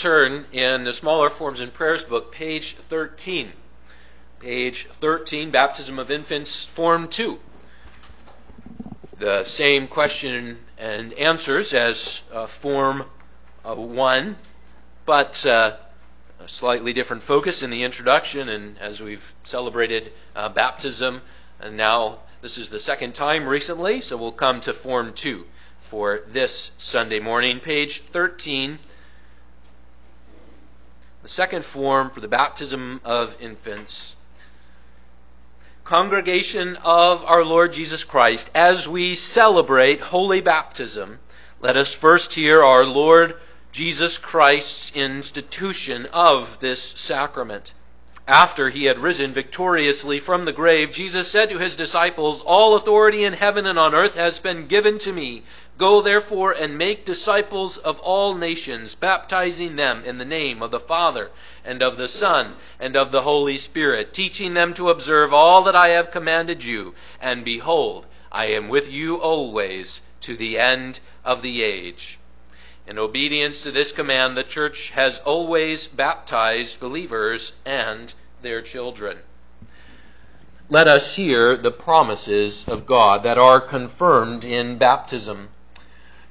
Turn in the smaller forms and prayers book, page 13. Page 13, Baptism of Infants, Form 2. The same question and answers as uh, Form uh, 1, but uh, a slightly different focus in the introduction. And as we've celebrated uh, baptism, and now this is the second time recently, so we'll come to Form 2 for this Sunday morning. Page 13 the second form for the baptism of infants. Congregation of our Lord Jesus Christ, as we celebrate holy baptism, let us first hear our Lord Jesus Christ's institution of this sacrament. After he had risen victoriously from the grave, Jesus said to his disciples, All authority in heaven and on earth has been given to me. Go therefore and make disciples of all nations, baptizing them in the name of the Father, and of the Son, and of the Holy Spirit, teaching them to observe all that I have commanded you. And behold, I am with you always to the end of the age. In obedience to this command, the church has always baptized believers and their children. Let us hear the promises of God that are confirmed in baptism.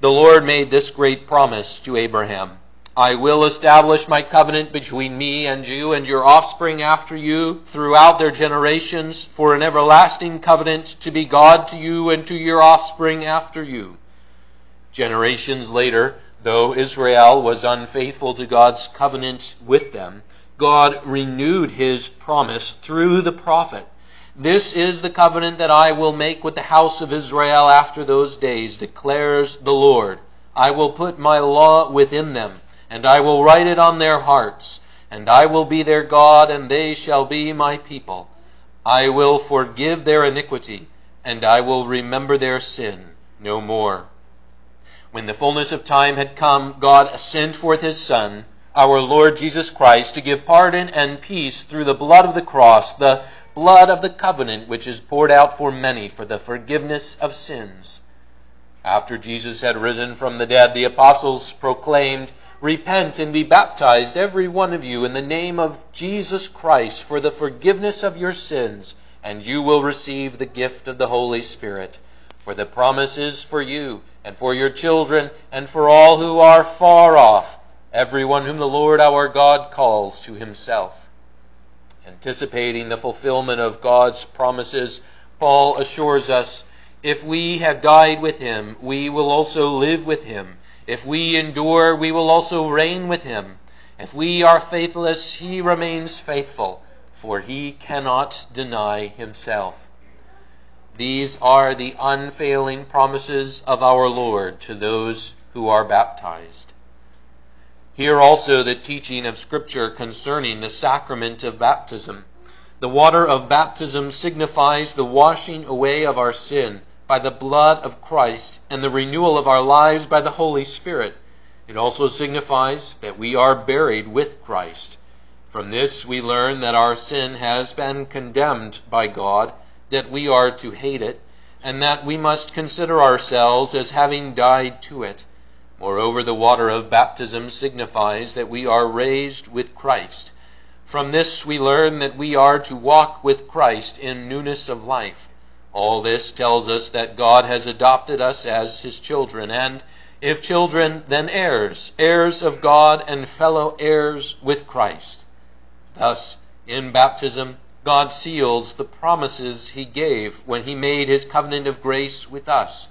The Lord made this great promise to Abraham I will establish my covenant between me and you and your offspring after you throughout their generations for an everlasting covenant to be God to you and to your offspring after you. Generations later, though Israel was unfaithful to God's covenant with them, God renewed his promise through the prophet this is the covenant that I will make with the house of Israel after those days, declares the Lord. I will put my law within them, and I will write it on their hearts, and I will be their God, and they shall be my people. I will forgive their iniquity, and I will remember their sin no more. When the fullness of time had come, God sent forth his Son, our Lord Jesus Christ, to give pardon and peace through the blood of the cross, the blood of the covenant which is poured out for many for the forgiveness of sins. After Jesus had risen from the dead, the apostles proclaimed, Repent and be baptized, every one of you, in the name of Jesus Christ for the forgiveness of your sins, and you will receive the gift of the Holy Spirit. For the promise is for you, and for your children, and for all who are far off, everyone whom the Lord our God calls to himself. Anticipating the fulfillment of God's promises, Paul assures us if we have died with him, we will also live with him. If we endure, we will also reign with him. If we are faithless, he remains faithful, for he cannot deny himself. These are the unfailing promises of our Lord to those who are baptized. Hear also the teaching of Scripture concerning the sacrament of baptism. The water of baptism signifies the washing away of our sin by the blood of Christ and the renewal of our lives by the Holy Spirit. It also signifies that we are buried with Christ. From this we learn that our sin has been condemned by God, that we are to hate it, and that we must consider ourselves as having died to it. Moreover, the water of baptism signifies that we are raised with Christ. From this we learn that we are to walk with Christ in newness of life. All this tells us that God has adopted us as his children, and if children, then heirs, heirs of God and fellow heirs with Christ. Thus, in baptism, God seals the promises he gave when he made his covenant of grace with us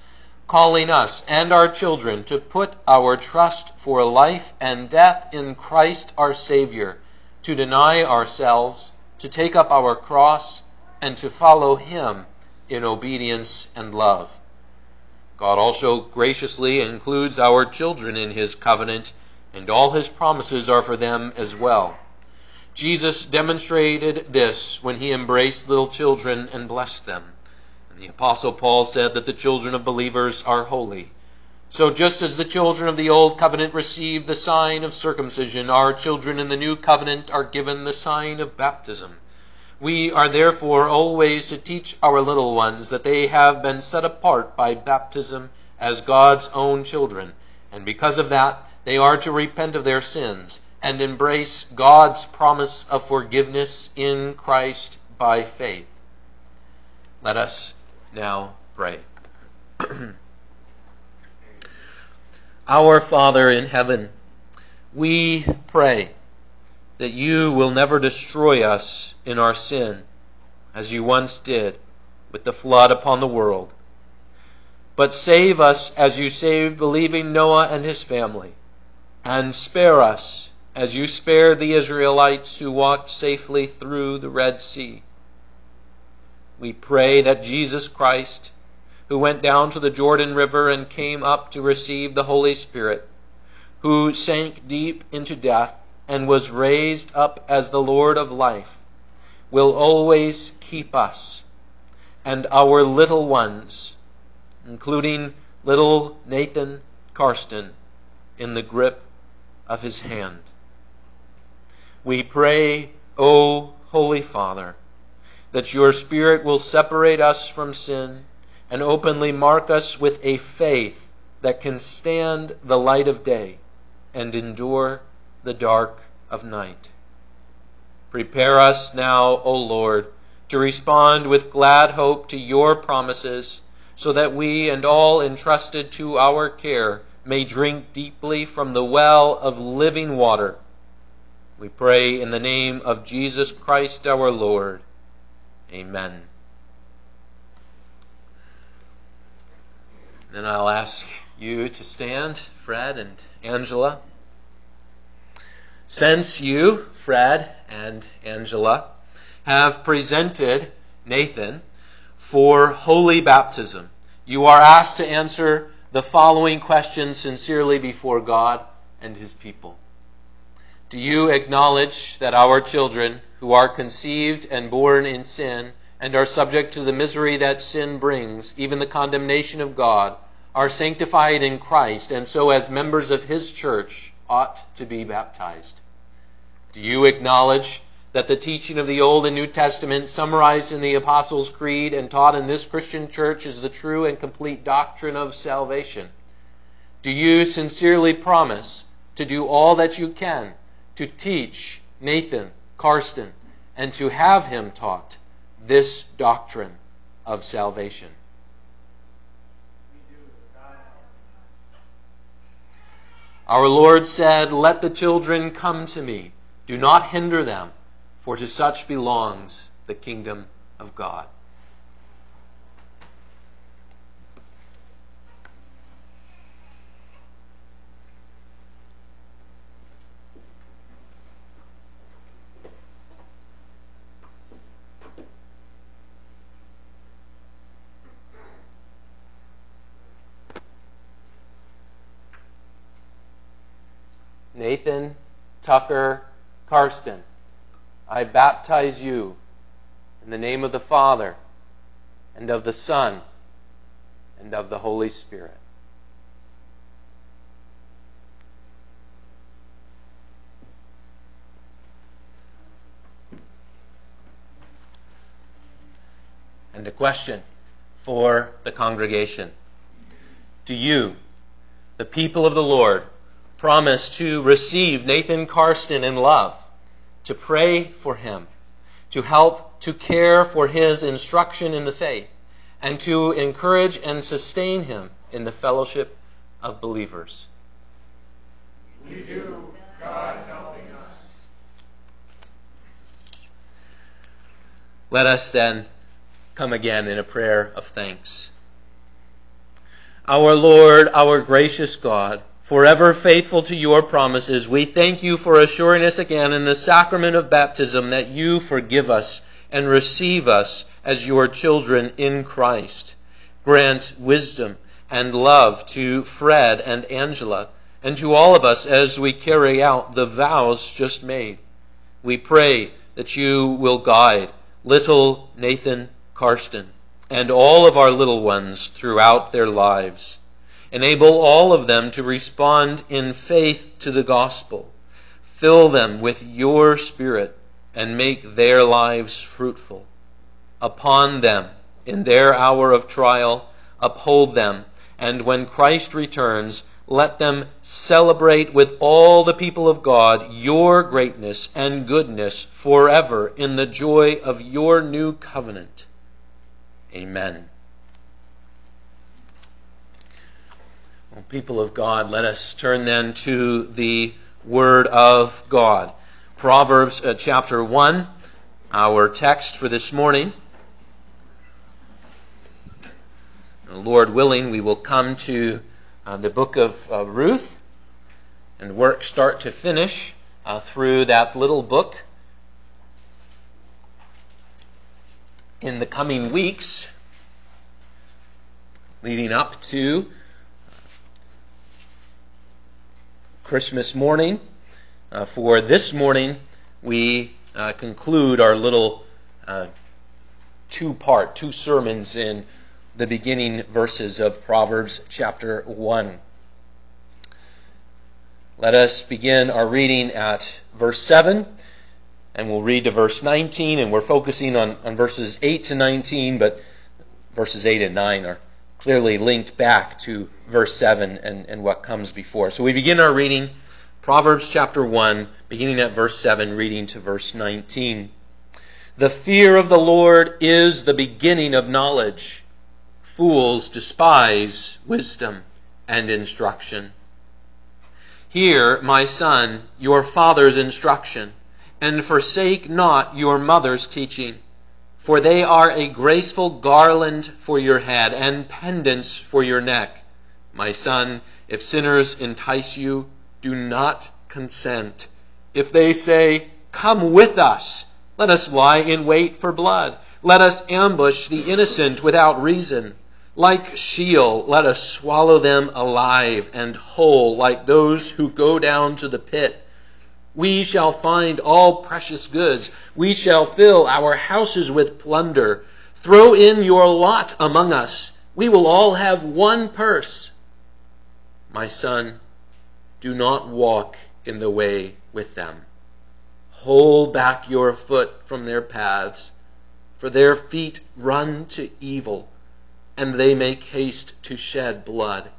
calling us and our children to put our trust for life and death in Christ our Savior, to deny ourselves, to take up our cross, and to follow Him in obedience and love. God also graciously includes our children in His covenant, and all His promises are for them as well. Jesus demonstrated this when He embraced little children and blessed them. The Apostle Paul said that the children of believers are holy. So just as the children of the Old Covenant received the sign of circumcision, our children in the New Covenant are given the sign of baptism. We are therefore always to teach our little ones that they have been set apart by baptism as God's own children, and because of that, they are to repent of their sins and embrace God's promise of forgiveness in Christ by faith. Let us now pray. Our Father in heaven, we pray that you will never destroy us in our sin, as you once did with the flood upon the world, but save us as you saved believing Noah and his family, and spare us as you spared the Israelites who walked safely through the Red Sea. We pray that Jesus Christ, who went down to the Jordan River and came up to receive the Holy Spirit, who sank deep into death and was raised up as the Lord of life, will always keep us and our little ones, including little Nathan Karsten, in the grip of his hand. We pray, O Holy Father, that your Spirit will separate us from sin and openly mark us with a faith that can stand the light of day and endure the dark of night. Prepare us now, O Lord, to respond with glad hope to your promises, so that we and all entrusted to our care may drink deeply from the well of living water. We pray in the name of Jesus Christ our Lord. Amen. Then I'll ask you to stand, Fred and Angela. Since you, Fred and Angela, have presented Nathan for holy baptism, you are asked to answer the following questions sincerely before God and his people. Do you acknowledge that our children, who are conceived and born in sin, and are subject to the misery that sin brings, even the condemnation of God, are sanctified in Christ, and so as members of His church ought to be baptized? Do you acknowledge that the teaching of the Old and New Testament, summarized in the Apostles' Creed and taught in this Christian church, is the true and complete doctrine of salvation? Do you sincerely promise to do all that you can to teach Nathan Karsten and to have him taught this doctrine of salvation. Our Lord said, Let the children come to me. Do not hinder them, for to such belongs the kingdom of God. Nathan Tucker Karsten, I baptize you in the name of the Father, and of the Son, and of the Holy Spirit. And a question for the congregation. Do you, the people of the Lord, promise to receive Nathan Karsten in love, to pray for him, to help to care for his instruction in the faith, and to encourage and sustain him in the fellowship of believers. We do, God helping us. Let us then come again in a prayer of thanks. Our Lord, our gracious God, forever faithful to your promises, we thank you for assuring us again in the sacrament of baptism that you forgive us and receive us as your children in Christ. Grant wisdom and love to Fred and Angela and to all of us as we carry out the vows just made. We pray that you will guide little Nathan Karsten and all of our little ones throughout their lives. Enable all of them to respond in faith to the gospel. Fill them with your spirit and make their lives fruitful. Upon them, in their hour of trial, uphold them, and when Christ returns, let them celebrate with all the people of God your greatness and goodness forever in the joy of your new covenant. Amen. Well, people of God, let us turn then to the Word of God. Proverbs uh, chapter 1, our text for this morning. Lord willing, we will come to uh, the book of uh, Ruth and work start to finish uh, through that little book. In the coming weeks, leading up to Christmas morning, uh, for this morning, we uh, conclude our little uh, two part, two sermons in the beginning verses of Proverbs chapter 1. Let us begin our reading at verse 7, and we'll read to verse 19, and we're focusing on, on verses 8 to 19, but verses 8 and 9 are clearly linked back to verse 7 and, and what comes before. So we begin our reading, Proverbs chapter 1, beginning at verse 7, reading to verse 19. The fear of the Lord is the beginning of knowledge Fools despise wisdom and instruction. Hear, my son, your father's instruction, and forsake not your mother's teaching, for they are a graceful garland for your head and pendants for your neck. My son, if sinners entice you, do not consent. If they say, Come with us, let us lie in wait for blood. Let us ambush the innocent without reason. Like Sheol, let us swallow them alive and whole, like those who go down to the pit. We shall find all precious goods. We shall fill our houses with plunder. Throw in your lot among us. We will all have one purse. My son, do not walk in the way with them. Hold back your foot from their paths, for their feet run to evil and they make haste to shed blood.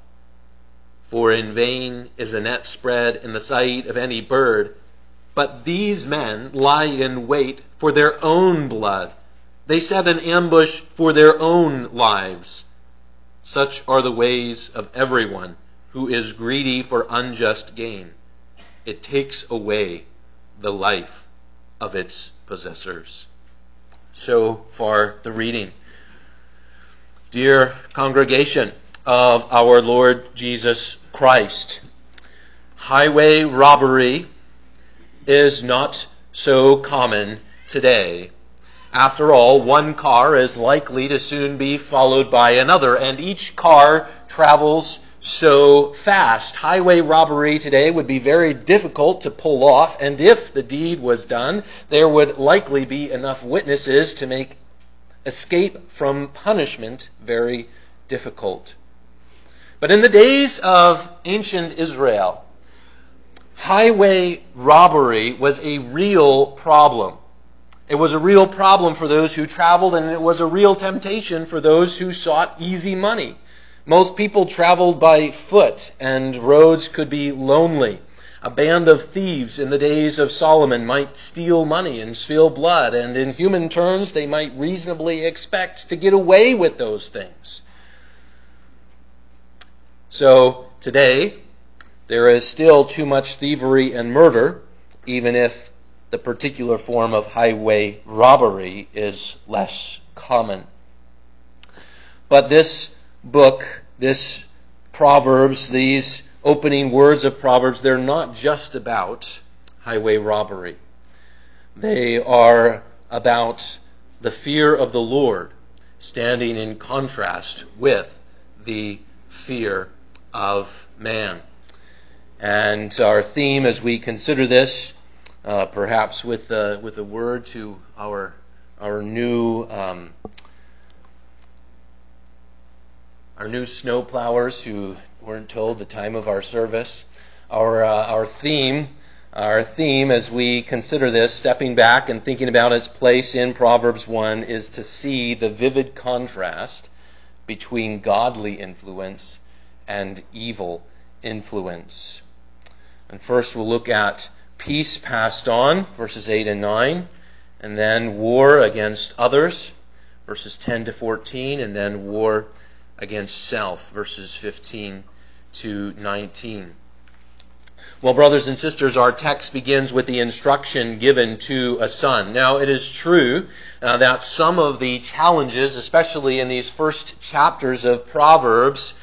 For in vain is a net spread in the sight of any bird, but these men lie in wait for their own blood. They set an ambush for their own lives. Such are the ways of everyone who is greedy for unjust gain. It takes away the life of its possessors. So far, the reading. Dear congregation of our Lord Jesus Christ, highway robbery is not so common today. After all, one car is likely to soon be followed by another, and each car travels so fast. Highway robbery today would be very difficult to pull off, and if the deed was done, there would likely be enough witnesses to make escape from punishment very difficult. But in the days of ancient Israel, highway robbery was a real problem. It was a real problem for those who traveled, and it was a real temptation for those who sought easy money. Most people traveled by foot, and roads could be lonely. A band of thieves in the days of Solomon might steal money and spill blood, and in human terms, they might reasonably expect to get away with those things. So, today, there is still too much thievery and murder, even if the particular form of highway robbery is less common. But this book, this Proverbs, these opening words of Proverbs, they're not just about highway robbery. They are about the fear of the Lord, standing in contrast with the fear of man. And our theme as we consider this, uh, perhaps with, uh, with a word to our, our new um, our new snow plowers who weren't told the time of our service. Our, uh, our theme, our theme as we consider this, stepping back and thinking about its place in Proverbs 1, is to see the vivid contrast between godly influence and evil influence. And first we'll look at peace passed on, verses 8 and 9, and then war against others, verses 10 to 14, and then war against self, verses 15 to 19. Well, brothers and sisters, our text begins with the instruction given to a son. Now, it is true uh, that some of the challenges, especially in these first chapters of Proverbs,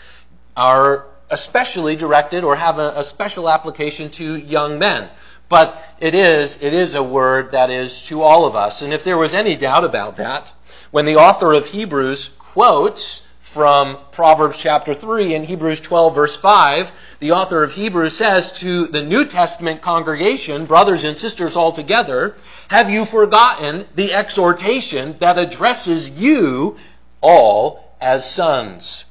are especially directed or have a, a special application to young men. But it is, it is a word that is to all of us. And if there was any doubt about that, when the author of Hebrews quotes from Proverbs chapter 3 and Hebrews 12 verse 5, the author of Hebrews says to the New Testament congregation, brothers and sisters all together, have you forgotten the exhortation that addresses you all as sons?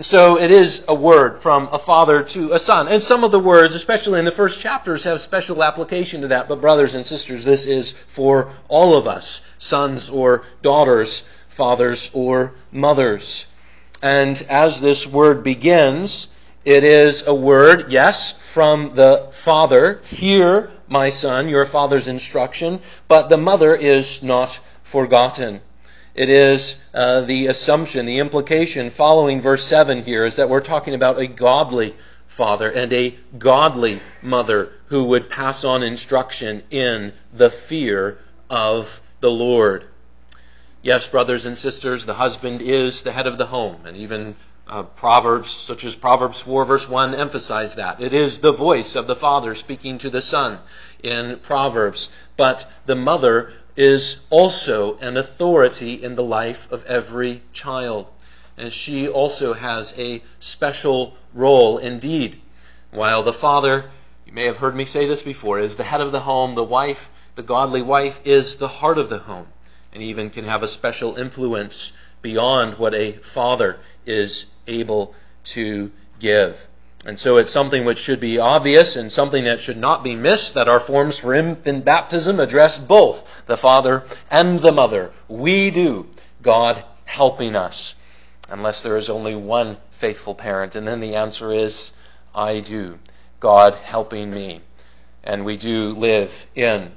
So it is a word from a father to a son. And some of the words, especially in the first chapters, have special application to that. But brothers and sisters, this is for all of us, sons or daughters, fathers or mothers. And as this word begins, it is a word, yes, from the father. Hear, my son, your father's instruction, but the mother is not forgotten. It is uh, the assumption, the implication following verse 7 here is that we're talking about a godly father and a godly mother who would pass on instruction in the fear of the Lord. Yes, brothers and sisters, the husband is the head of the home, and even uh, Proverbs, such as Proverbs 4, verse 1, emphasize that. It is the voice of the father speaking to the son in Proverbs. But the mother is also an authority in the life of every child. And she also has a special role indeed. While the father, you may have heard me say this before, is the head of the home, the wife, the godly wife, is the heart of the home and even can have a special influence beyond what a father is able to give. And so it's something which should be obvious and something that should not be missed that our forms for infant baptism address both the father and the mother. We do, God helping us, unless there is only one faithful parent. And then the answer is, I do, God helping me. And we do live in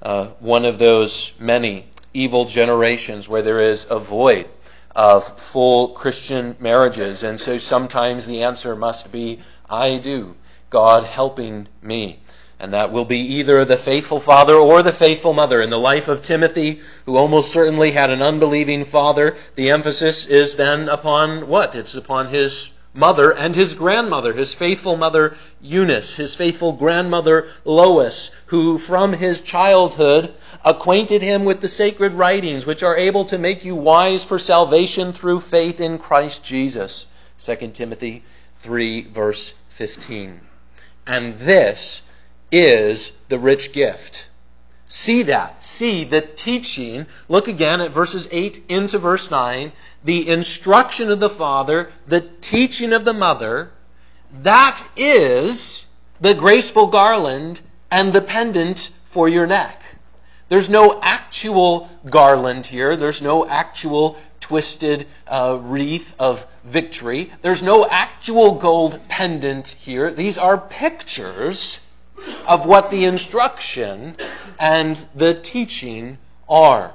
uh, one of those many evil generations where there is a void of full Christian marriages. And so sometimes the answer must be, I do, God helping me. And that will be either the faithful father or the faithful mother. In the life of Timothy, who almost certainly had an unbelieving father, the emphasis is then upon what? It's upon his mother and his grandmother, his faithful mother Eunice, his faithful grandmother Lois, who from his childhood acquainted him with the sacred writings which are able to make you wise for salvation through faith in Christ Jesus. 2 Timothy 3 verse 15. And this is the rich gift. See that. See the teaching. Look again at verses 8 into verse 9 the instruction of the father, the teaching of the mother, that is the graceful garland and the pendant for your neck. There's no actual garland here. There's no actual twisted uh, wreath of victory. There's no actual gold pendant here. These are pictures of what the instruction and the teaching are.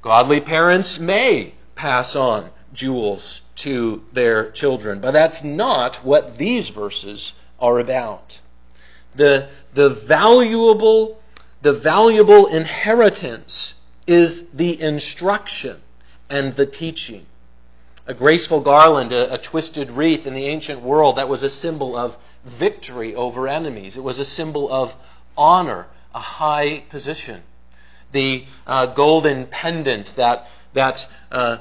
Godly parents may pass on jewels to their children, but that's not what these verses are about. The, the valuable, the valuable inheritance is the instruction and the teaching. A graceful garland, a, a twisted wreath in the ancient world, that was a symbol of victory over enemies. It was a symbol of honor, a high position the uh, golden pendant, that, that uh,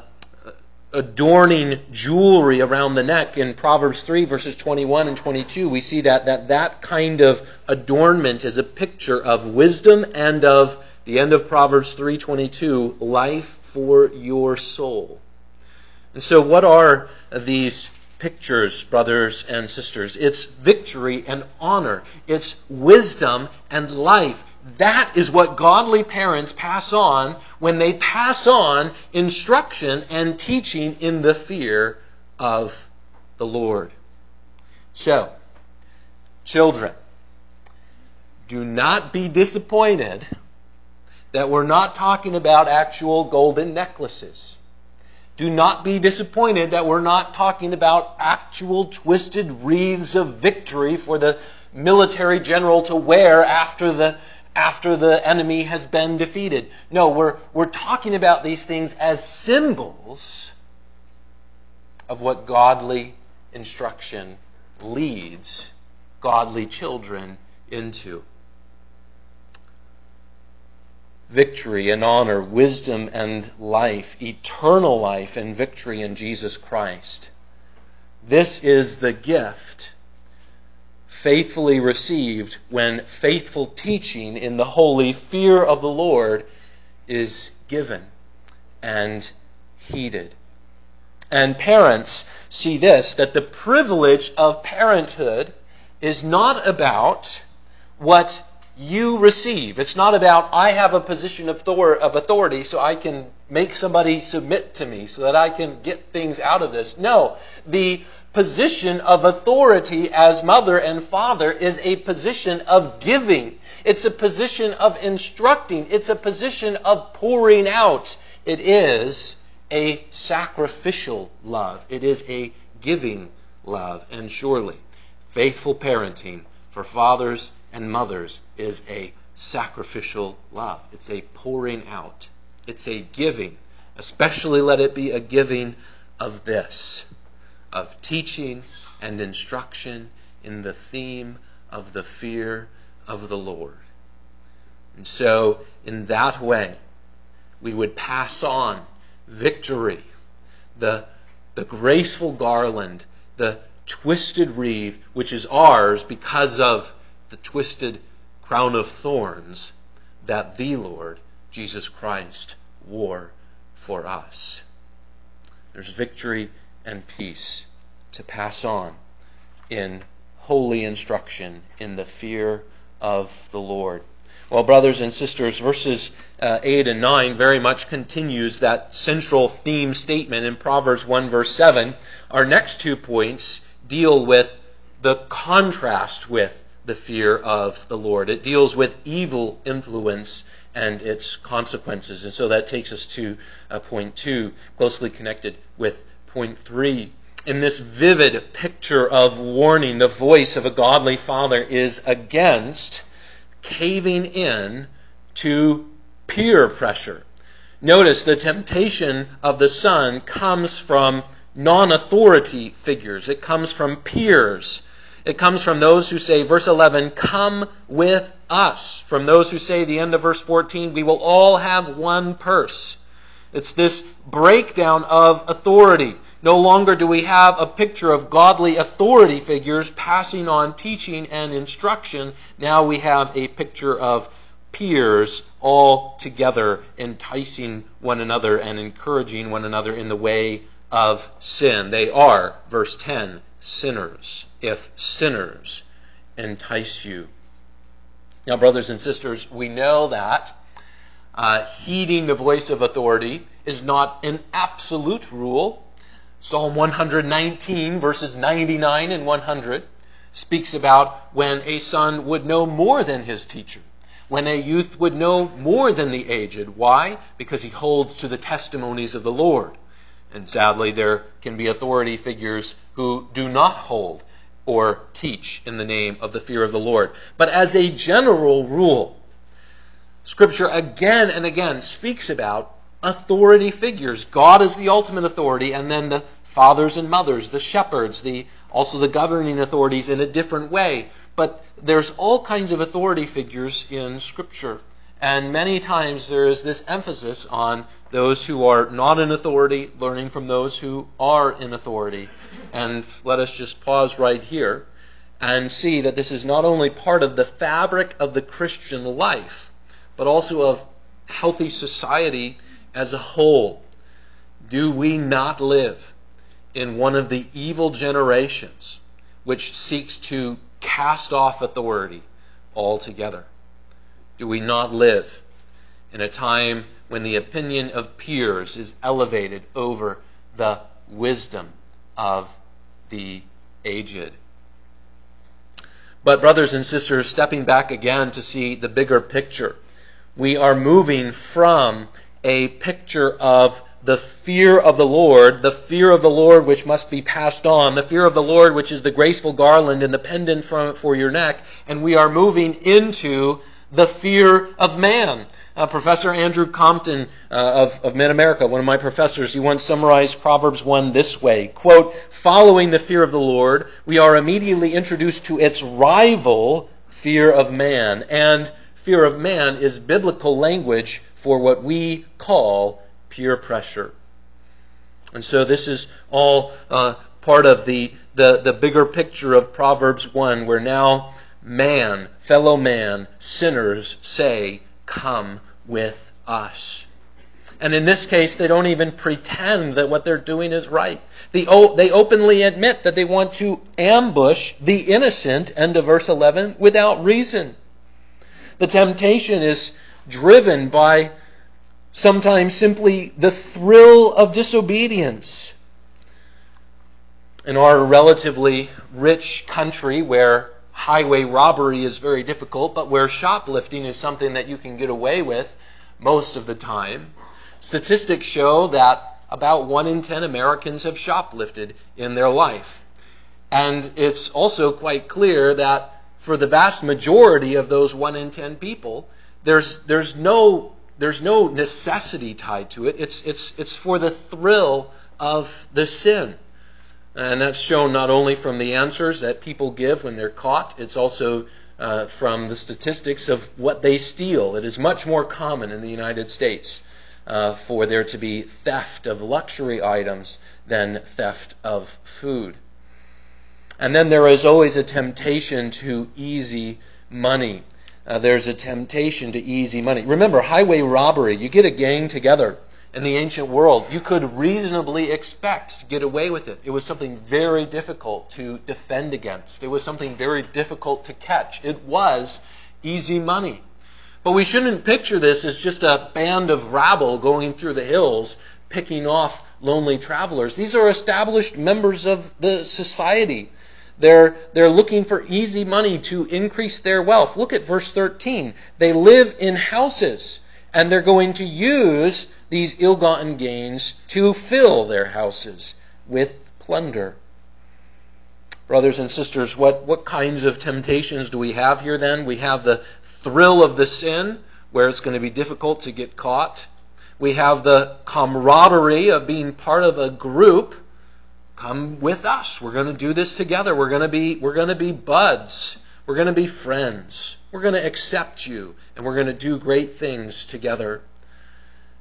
adorning jewelry around the neck in Proverbs 3 verses 21 and 22 we see that that that kind of adornment is a picture of wisdom and of the end of Proverbs 3:22 life for your soul. And so what are these pictures brothers and sisters? It's victory and honor. It's wisdom and life. That is what godly parents pass on when they pass on instruction and teaching in the fear of the Lord. So, children, do not be disappointed that we're not talking about actual golden necklaces. Do not be disappointed that we're not talking about actual twisted wreaths of victory for the military general to wear after the after the enemy has been defeated. No, we're, we're talking about these things as symbols of what godly instruction leads godly children into. Victory and honor, wisdom and life, eternal life and victory in Jesus Christ. This is the gift faithfully received when faithful teaching in the holy fear of the Lord is given and heeded. And parents see this that the privilege of parenthood is not about what you receive. It's not about, I have a position of authority so I can make somebody submit to me so that I can get things out of this. No. The position of authority as mother and father is a position of giving. It's a position of instructing. It's a position of pouring out. It is a sacrificial love. It is a giving love. And surely, faithful parenting for fathers and mothers is a sacrificial love. It's a pouring out. It's a giving. Especially let it be a giving of this of teaching and instruction in the theme of the fear of the Lord. And so, in that way, we would pass on victory, the, the graceful garland, the twisted wreath, which is ours because of the twisted crown of thorns that the Lord Jesus Christ wore for us. There's victory and peace to pass on in holy instruction in the fear of the Lord. Well, brothers and sisters, verses uh, 8 and 9 very much continues that central theme statement in Proverbs 1, verse 7. Our next two points deal with the contrast with the fear of the Lord. It deals with evil influence and its consequences. And so that takes us to uh, point 2, closely connected with point 3 in this vivid picture of warning, the voice of a godly father is against caving in to peer pressure. Notice the temptation of the son comes from non authority figures, it comes from peers. It comes from those who say, verse 11, come with us. From those who say, the end of verse 14, we will all have one purse. It's this breakdown of authority. No longer do we have a picture of godly authority figures passing on teaching and instruction. Now we have a picture of peers all together enticing one another and encouraging one another in the way of sin. They are, verse 10, sinners. If sinners entice you. Now, brothers and sisters, we know that uh, heeding the voice of authority is not an absolute rule. Psalm 119, verses 99 and 100, speaks about when a son would know more than his teacher, when a youth would know more than the aged. Why? Because he holds to the testimonies of the Lord. And sadly, there can be authority figures who do not hold or teach in the name of the fear of the Lord. But as a general rule, Scripture again and again speaks about authority figures. God is the ultimate authority, and then the fathers and mothers, the shepherds, the also the governing authorities in a different way. But there's all kinds of authority figures in Scripture. And many times there is this emphasis on those who are not in authority learning from those who are in authority. And let us just pause right here and see that this is not only part of the fabric of the Christian life, but also of healthy society as a whole. Do we not live in one of the evil generations which seeks to cast off authority altogether? Do we not live in a time when the opinion of peers is elevated over the wisdom of the aged. But, brothers and sisters, stepping back again to see the bigger picture, we are moving from a picture of the fear of the Lord, the fear of the Lord which must be passed on, the fear of the Lord which is the graceful garland and the pendant from, for your neck, and we are moving into the fear of man. Uh, professor Andrew Compton uh, of, of Mid-America, one of my professors, he once summarized Proverbs 1 this way, quote, following the fear of the Lord, we are immediately introduced to its rival, fear of man. And fear of man is biblical language for what we call peer pressure. And so this is all uh, part of the, the, the bigger picture of Proverbs 1, where now man, fellow man, sinners say, Come with us. And in this case, they don't even pretend that what they're doing is right. They, openly admit that they want to ambush the innocent, end of verse 11, without reason. The temptation is driven by sometimes simply the thrill of disobedience. In our relatively rich country where highway robbery is very difficult, but where shoplifting is something that you can get away with most of the time, statistics show that about 1 in 10 Americans have shoplifted in their life. And it's also quite clear that for the vast majority of those 1 in 10 people, there's, there's, no, there's no necessity tied to it. It's, it's, it's for the thrill of the sin. And that's shown not only from the answers that people give when they're caught, it's also uh, from the statistics of what they steal. It is much more common in the United States uh, for there to be theft of luxury items than theft of food. And then there is always a temptation to easy money. Uh, there's a temptation to easy money. Remember, highway robbery, you get a gang together in the ancient world, you could reasonably expect to get away with it. It was something very difficult to defend against. It was something very difficult to catch. It was easy money. But we shouldn't picture this as just a band of rabble going through the hills picking off lonely travelers. These are established members of the society. They're, they're looking for easy money to increase their wealth. Look at verse 13. They live in houses, and they're going to use these ill gotten gains to fill their houses with plunder. Brothers and sisters, what, what kinds of temptations do we have here then? We have the thrill of the sin, where it's going to be difficult to get caught. We have the camaraderie of being part of a group. Come with us. We're going to do this together. We're going to be, we're going to be buds. We're going to be friends. We're going to accept you. And we're going to do great things together.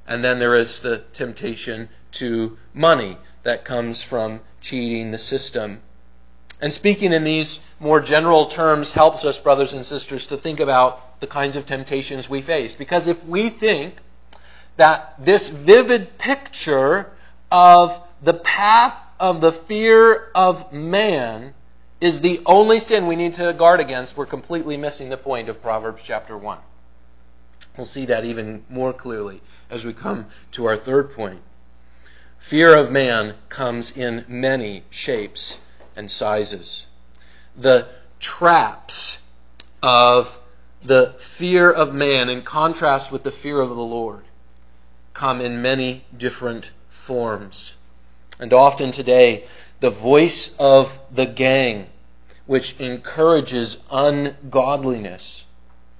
And then there is the temptation to money that comes from cheating the system. And speaking in these more general terms helps us, brothers and sisters, to think about the kinds of temptations we face. Because if we think that this vivid picture of the path of the fear of man is the only sin we need to guard against, we're completely missing the point of Proverbs chapter 1. We'll see that even more clearly as we come to our third point. Fear of man comes in many shapes and sizes. The traps of the fear of man, in contrast with the fear of the Lord, come in many different forms. And often today, the voice of the gang, which encourages ungodliness,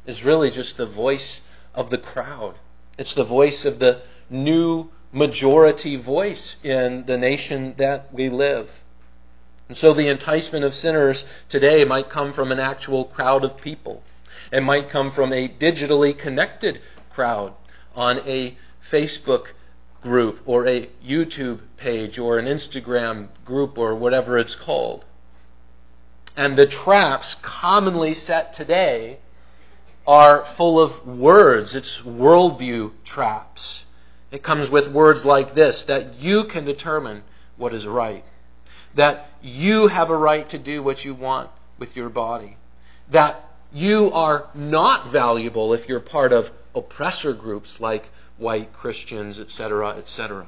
is really just the voice of the crowd. It's the voice of the new majority voice in the nation that we live. And so the enticement of sinners today might come from an actual crowd of people. It might come from a digitally connected crowd on a Facebook group or a YouTube page or an Instagram group or whatever it's called. And the traps commonly set today are full of words. It's worldview traps. It comes with words like this that you can determine what is right, that you have a right to do what you want with your body, that you are not valuable if you're part of oppressor groups like white Christians, etc., etc.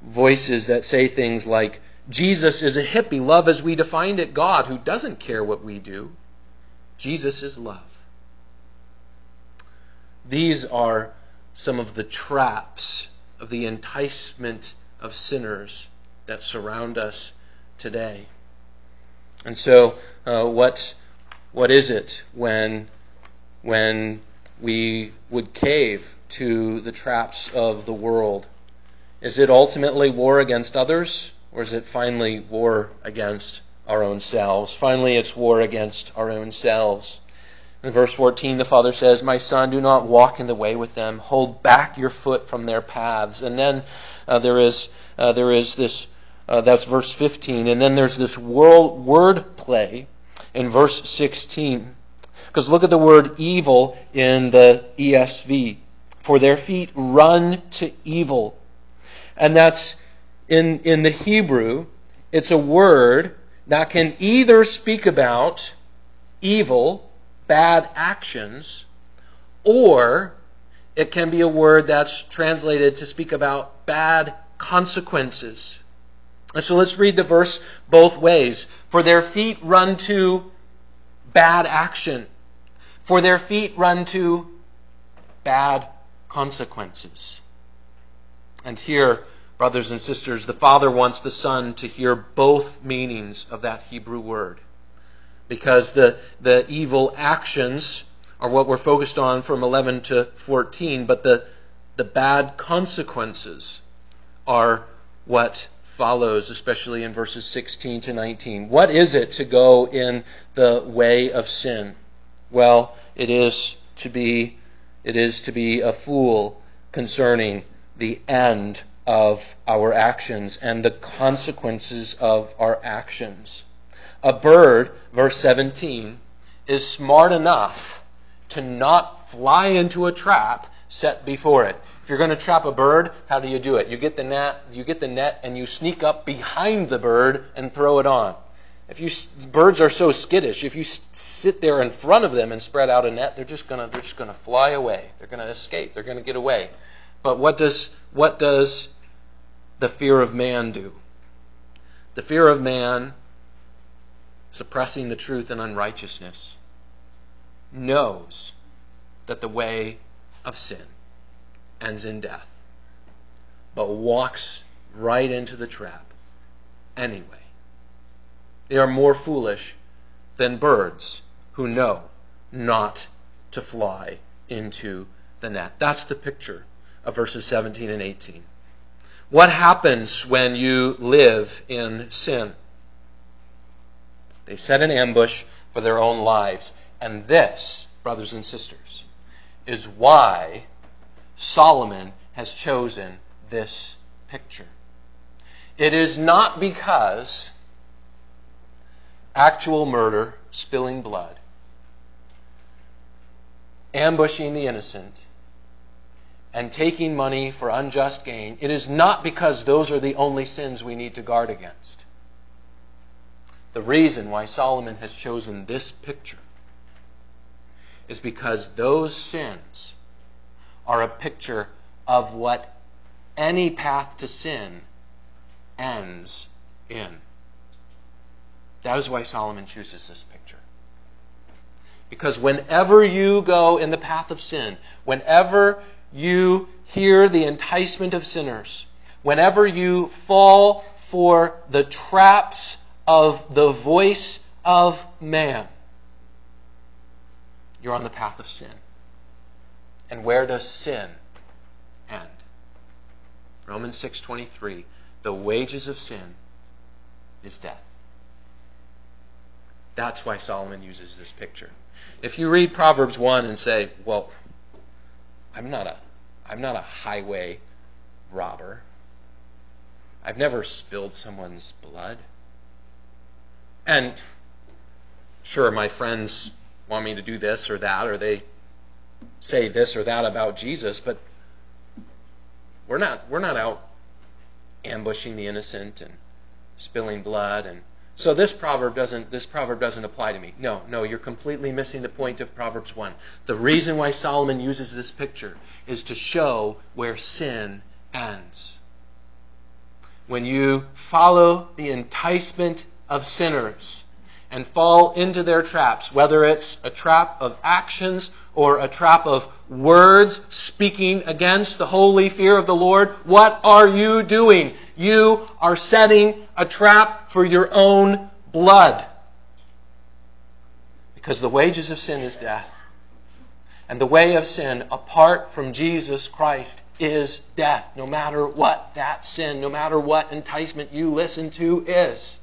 voices that say things like, Jesus is a hippie, love as we defined it, God who doesn't care what we do. Jesus is love. These are some of the traps of the enticement of sinners that surround us today. And so, uh, what what is it when when we would cave to the traps of the world? Is it ultimately war against others, or is it finally war against our own selves? Finally, it's war against our own selves. In verse 14, the Father says, My son, do not walk in the way with them. Hold back your foot from their paths. And then uh, there is uh, there is this, uh, that's verse 15. And then there's this world, word play in verse 16. Because look at the word evil in the ESV. For their feet run to evil. And that's in, in the Hebrew, it's a word that can either speak about evil, bad actions, or it can be a word that's translated to speak about bad consequences. And so let's read the verse both ways. For their feet run to bad action. For their feet run to bad consequences. And here, brothers and sisters, the Father wants the Son to hear both meanings of that Hebrew word. Because the, the evil actions are what we're focused on from 11 to 14, but the, the bad consequences are what follows, especially in verses 16 to 19. What is it to go in the way of sin? Well, it is to be it is to be a fool concerning the end of our actions and the consequences of our actions. A bird, verse 17, is smart enough to not fly into a trap set before it If you're going to trap a bird, how do you do it? You get the net, you get the net and you sneak up behind the bird and throw it on. If you birds are so skittish, if you sit there in front of them and spread out a net, they're just going to they're just going to fly away. They're going to escape. They're going to get away. But what does what does the fear of man do? The fear of man suppressing the truth and unrighteousness knows that the way of sin ends in death, but walks right into the trap anyway. They are more foolish than birds who know not to fly into the net. That's the picture of verses 17 and 18. What happens when you live in sin? They set an ambush for their own lives. And this, brothers and sisters, is why Solomon has chosen this picture. It is not because actual murder, spilling blood, ambushing the innocent, and taking money for unjust gain, it is not because those are the only sins we need to guard against. The reason why Solomon has chosen this picture is because those sins are a picture of what any path to sin ends in. That is why Solomon chooses this picture. Because whenever you go in the path of sin, whenever you hear the enticement of sinners, whenever you fall for the traps of the voice of man, you're on the path of sin. And where does sin end? Romans 6:23, the wages of sin is death. That's why Solomon uses this picture. If you read Proverbs 1 and say, "Well, I'm not a I'm not a highway robber. I've never spilled someone's blood." And sure, my friends want me to do this or that, or they say this or that about Jesus, but we're not we're not out ambushing the innocent and spilling blood and so this proverb doesn't this proverb doesn't apply to me. No, no, you're completely missing the point of Proverbs 1. The reason why Solomon uses this picture is to show where sin ends. when you follow the enticement of sinners and fall into their traps, whether it's a trap of actions or a trap of words speaking against the holy fear of the Lord, what are you doing? You are setting a trap for your own blood. Because the wages of sin is death. And the way of sin, apart from Jesus Christ, is death, no matter what that sin, no matter what enticement you listen to is.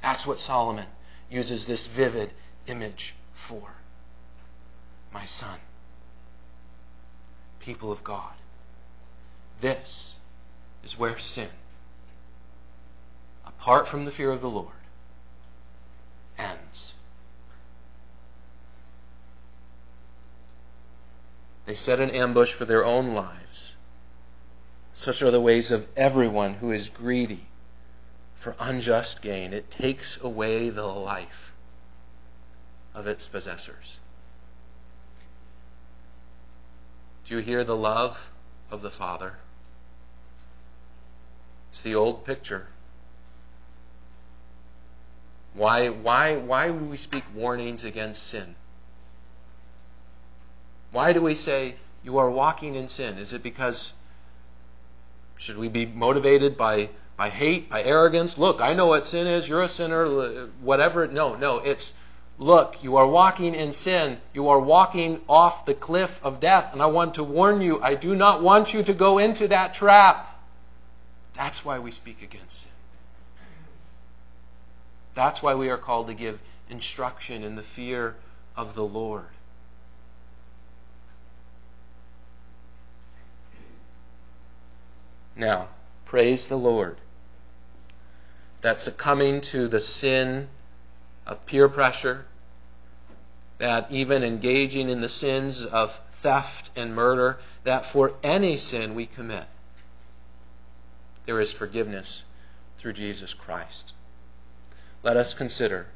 That's what Solomon uses this vivid image for. My son, people of God, this is where sin, apart from the fear of the Lord, ends. They set an ambush for their own lives. Such are the ways of everyone who is greedy for unjust gain. It takes away the life of its possessors. Do you hear the love of the Father? It's the old picture. Why, why, why would we speak warnings against sin? Why do we say you are walking in sin? Is it because should we be motivated by by hate, by arrogance? Look, I know what sin is. You're a sinner. Whatever. No, no. It's look, you are walking in sin. You are walking off the cliff of death, and I want to warn you. I do not want you to go into that trap. That's why we speak against sin. That's why we are called to give instruction in the fear of the Lord. Now, praise the Lord that succumbing to the sin of peer pressure, that even engaging in the sins of theft and murder, that for any sin we commit, there is forgiveness through Jesus Christ. Let us consider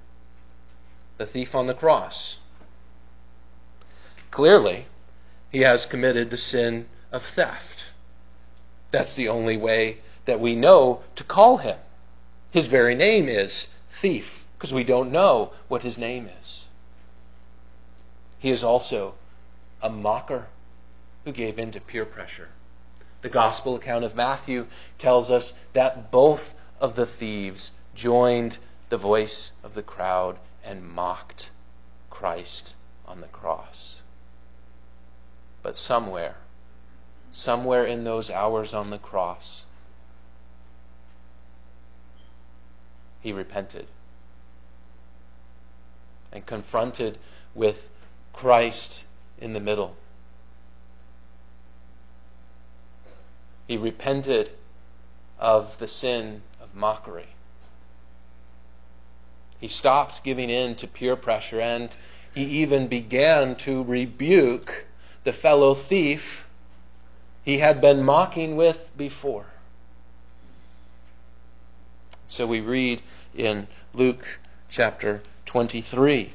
the thief on the cross. Clearly, he has committed the sin of theft. That's the only way that we know to call him. His very name is thief, because we don't know what his name is. He is also a mocker who gave in to peer pressure. The gospel account of Matthew tells us that both of the thieves joined the voice of the crowd and mocked Christ on the cross. But somewhere, somewhere in those hours on the cross, he repented and confronted with Christ in the middle. He repented of the sin of mockery. He stopped giving in to peer pressure and he even began to rebuke the fellow thief he had been mocking with before. So we read in Luke chapter 23,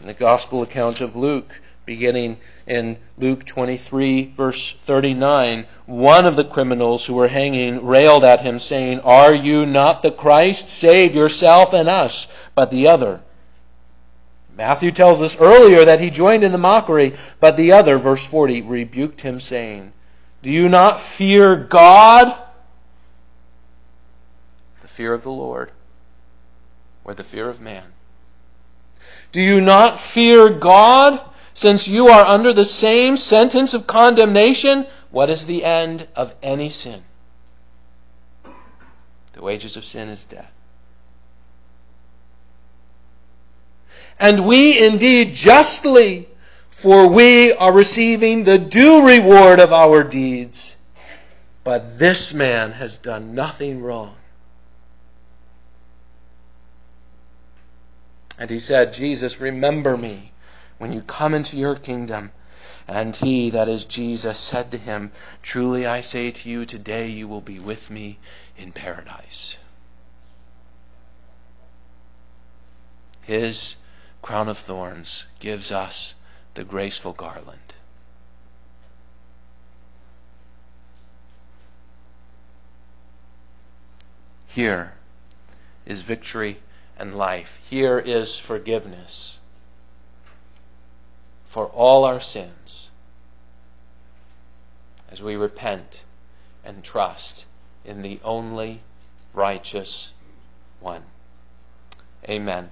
in the Gospel account of Luke, beginning in Luke 23, verse 39, one of the criminals who were hanging railed at him, saying, Are you not the Christ? Save yourself and us. But the other, Matthew tells us earlier that he joined in the mockery, but the other, verse 40, rebuked him, saying, do you not fear God? The fear of the Lord or the fear of man? Do you not fear God since you are under the same sentence of condemnation? What is the end of any sin? The wages of sin is death. And we indeed justly for we are receiving the due reward of our deeds. But this man has done nothing wrong. And he said, Jesus, remember me when you come into your kingdom. And he, that is Jesus, said to him, Truly I say to you, today you will be with me in paradise. His crown of thorns gives us the graceful garland. Here is victory and life. Here is forgiveness for all our sins as we repent and trust in the only righteous one. Amen.